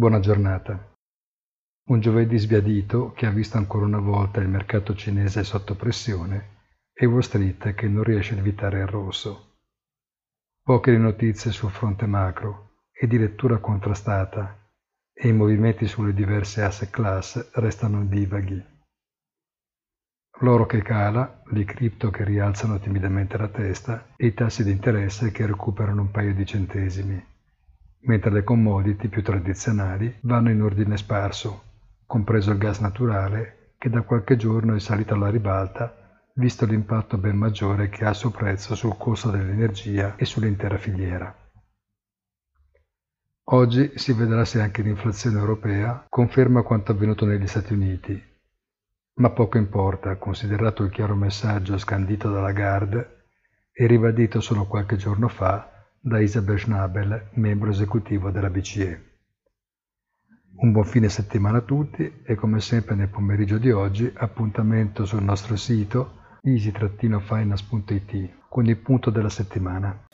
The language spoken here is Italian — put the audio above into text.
Buona giornata. Un giovedì sbiadito che ha visto ancora una volta il mercato cinese sotto pressione e Wall Street che non riesce a evitare il rosso. Poche le notizie sul fronte macro e di lettura contrastata e i movimenti sulle diverse asset class restano divaghi. L'oro che cala, le cripto che rialzano timidamente la testa e i tassi di interesse che recuperano un paio di centesimi, mentre le commodity più tradizionali vanno in ordine sparso, compreso il gas naturale che da qualche giorno è salito alla ribalta visto l'impatto ben maggiore che ha il suo prezzo sul costo dell'energia e sull'intera filiera. Oggi si vedrà se anche l'inflazione europea conferma quanto avvenuto negli Stati Uniti, ma poco importa considerato il chiaro messaggio scandito dalla Lagarde e ribadito solo qualche giorno fa da Isabel Schnabel, membro esecutivo della BCE. Un buon fine settimana a tutti e come sempre nel pomeriggio di oggi appuntamento sul nostro sito easy-finance.it con il punto della settimana.